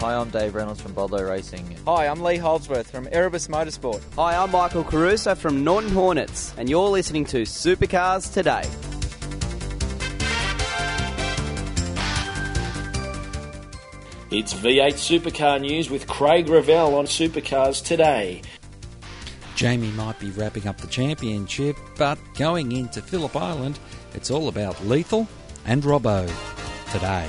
Hi, I'm Dave Reynolds from Bottle-O Racing. Hi, I'm Lee Holdsworth from Erebus Motorsport. Hi, I'm Michael Caruso from Norton Hornets, and you're listening to Supercars Today. It's V8 Supercar News with Craig Ravel on Supercars Today. Jamie might be wrapping up the championship, but going into Phillip Island, it's all about Lethal and Robbo today.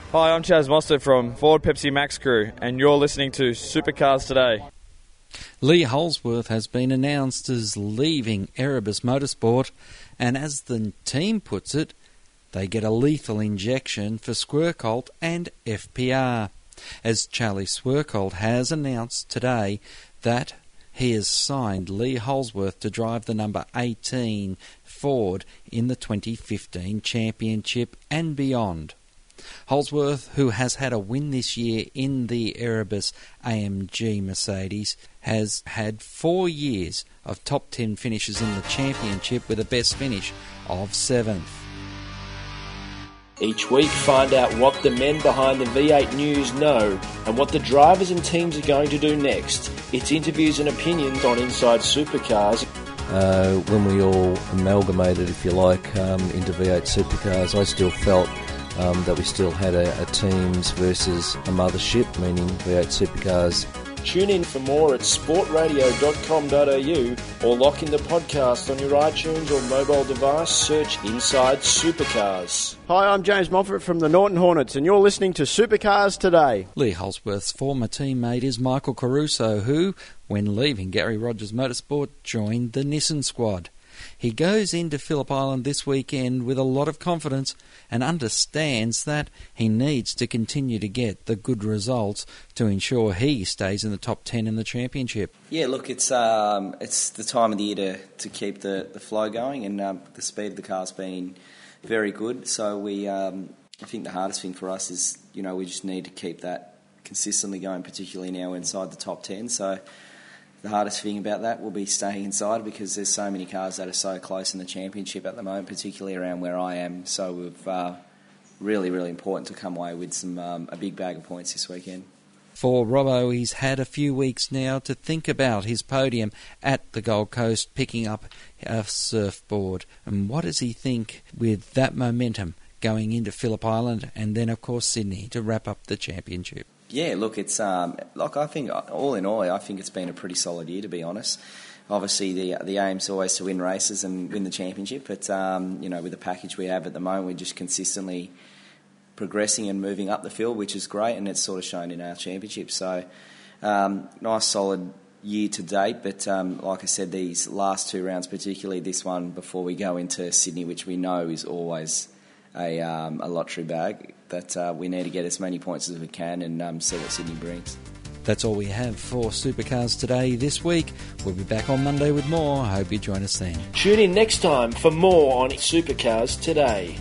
Hi, I'm Chaz Mostert from Ford Pepsi Max Crew, and you're listening to Supercars Today. Lee Holdsworth has been announced as leaving Erebus Motorsport, and as the team puts it, they get a lethal injection for Schwerkolt and FPR, as Charlie Schwerkolt has announced today that he has signed Lee Holdsworth to drive the number 18 Ford in the 2015 championship and beyond. Holdsworth, who has had a win this year in the Erebus AMG Mercedes, has had four years of top 10 finishes in the championship with a best finish of seventh. Each week, find out what the men behind the V8 News know and what the drivers and teams are going to do next. It's interviews and opinions on Inside Supercars. Uh, when we all amalgamated, if you like, um, into V8 Supercars, I still felt um, that we still had a, a teams versus a mothership, meaning V8 Supercars. Tune in for more at sportradio.com.au or lock in the podcast on your iTunes or mobile device. Search Inside Supercars. Hi, I'm James Moffat from the Norton Hornets, and you're listening to Supercars Today. Lee Holdsworth's former teammate is Michael Caruso, who, when leaving Garry Rogers Motorsport, joined the Nissan squad. He goes into Phillip Island this weekend with a lot of confidence and understands that he needs to continue to get the good results to ensure he stays in the top 10 in the championship. Yeah, look, it's um, it's the time of the year to, to keep the, the flow going, and um, the speed of the car's been very good. So we, um, I think the hardest thing for us is, you know, we just need to keep that consistently going, particularly now inside the top 10. So the hardest thing about that will be staying inside because there's so many cars that are so close in the championship at the moment, particularly around where I am. So we've uh, really, really important to come away with some um, a big bag of points this weekend. For Robbo, he's had a few weeks now to think about his podium at the Gold Coast, picking up a surfboard. And what does he think with that momentum going into Phillip Island and then, of course, Sydney to wrap up the championship? Yeah, look, it's um, like I think all in all, I think it's been a pretty solid year to be honest. Obviously, the the aim's always to win races and win the championship, but um, you know, with the package we have at the moment, we're just consistently progressing and moving up the field, which is great, and it's sort of shown in our championship. So, um, nice, solid year to date. But um, like I said, these last two rounds, particularly this one before we go into Sydney, which we know is always a, um, a lottery bag, that uh, we need to get as many points as we can and um, see what Sydney brings. That's all we have for Supercars today this week. We'll be back on Monday with more. I hope you join us then. Tune in next time for more on Supercars Today.